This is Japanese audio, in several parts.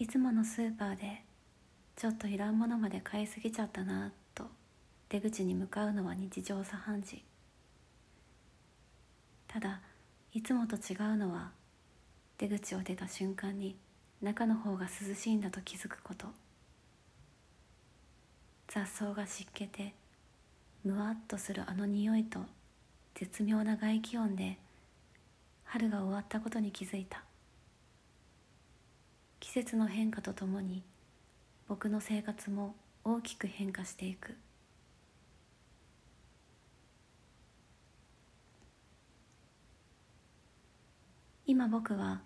いつものスーパーでちょっといらんものまで買いすぎちゃったなと出口に向かうのは日常茶飯事。ただいつもと違うのは出口を出た瞬間に中の方が涼しいんだと気づくこと。雑草が湿気てむわっとするあの匂いと絶妙な外気温で春が終わったことに気づいた。季節の変化とともに僕の生活も大きく変化していく。今僕は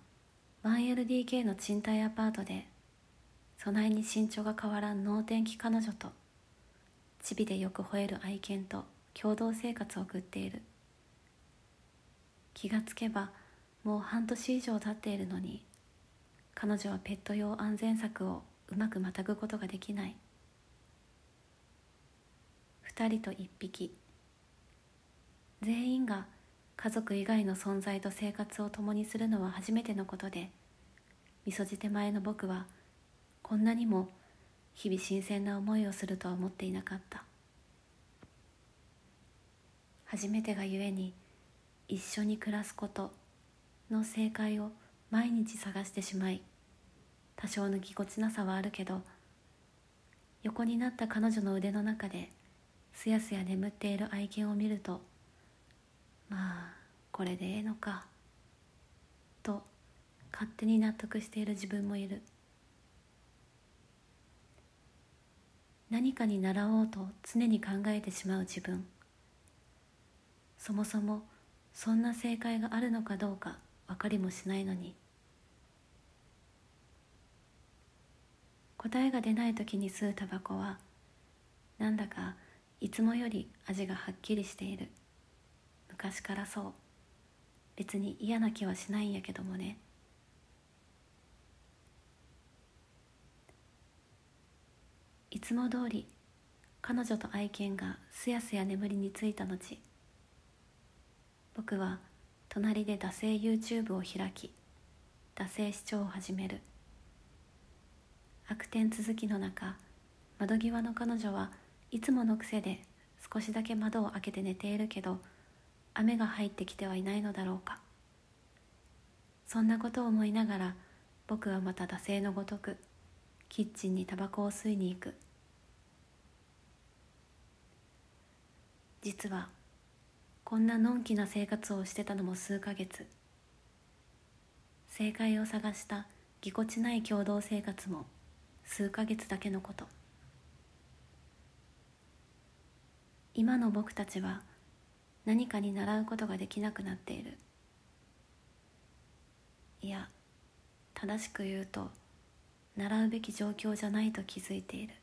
1LDK の賃貸アパートで備えに身長が変わらん能天気彼女とチビでよく吠える愛犬と共同生活を送っている。気がつけばもう半年以上経っているのに彼女はペット用安全柵をうまくまたぐことができない。2人と1匹。全員が家族以外の存在と生活を共にするのは初めてのことでみそじ手前の僕はこんなにも日々新鮮な思いをするとは思っていなかった。初めてがゆえに一緒に暮らすことの正解を毎日探してしまい多少のぎこちなさはあるけど横になった彼女の腕の中ですやすや眠っている愛犬を見るとまあこれでええのかと勝手に納得している自分もいる。何かに習おうと常に考えてしまう自分。そもそもそんな正解があるのかどうか分かりもしないのに。答えが出ない時に吸うタバコはなんだかいつもより味がはっきりしている。昔からそう。別に嫌な気はしないんやけどもね。いつも通り彼女と愛犬がすやすや眠りについた後僕は隣で惰性 YouTube を開き惰性視聴を始める。悪天続きの中窓際の彼女はいつもの癖で少しだけ窓を開けて寝ているけど雨が入ってきてはいないのだろうか。そんなことを思いながら僕はまた惰性のごとくキッチンにタバコを吸いに行く。実はこんなのんきな生活をしてたのも数ヶ月。正解を探したぎこちない共同生活も数ヶ月だけのこと。今の僕たちは何かに習うことができなくなっている。いや正しく言うと習うべき状況じゃないと気づいている。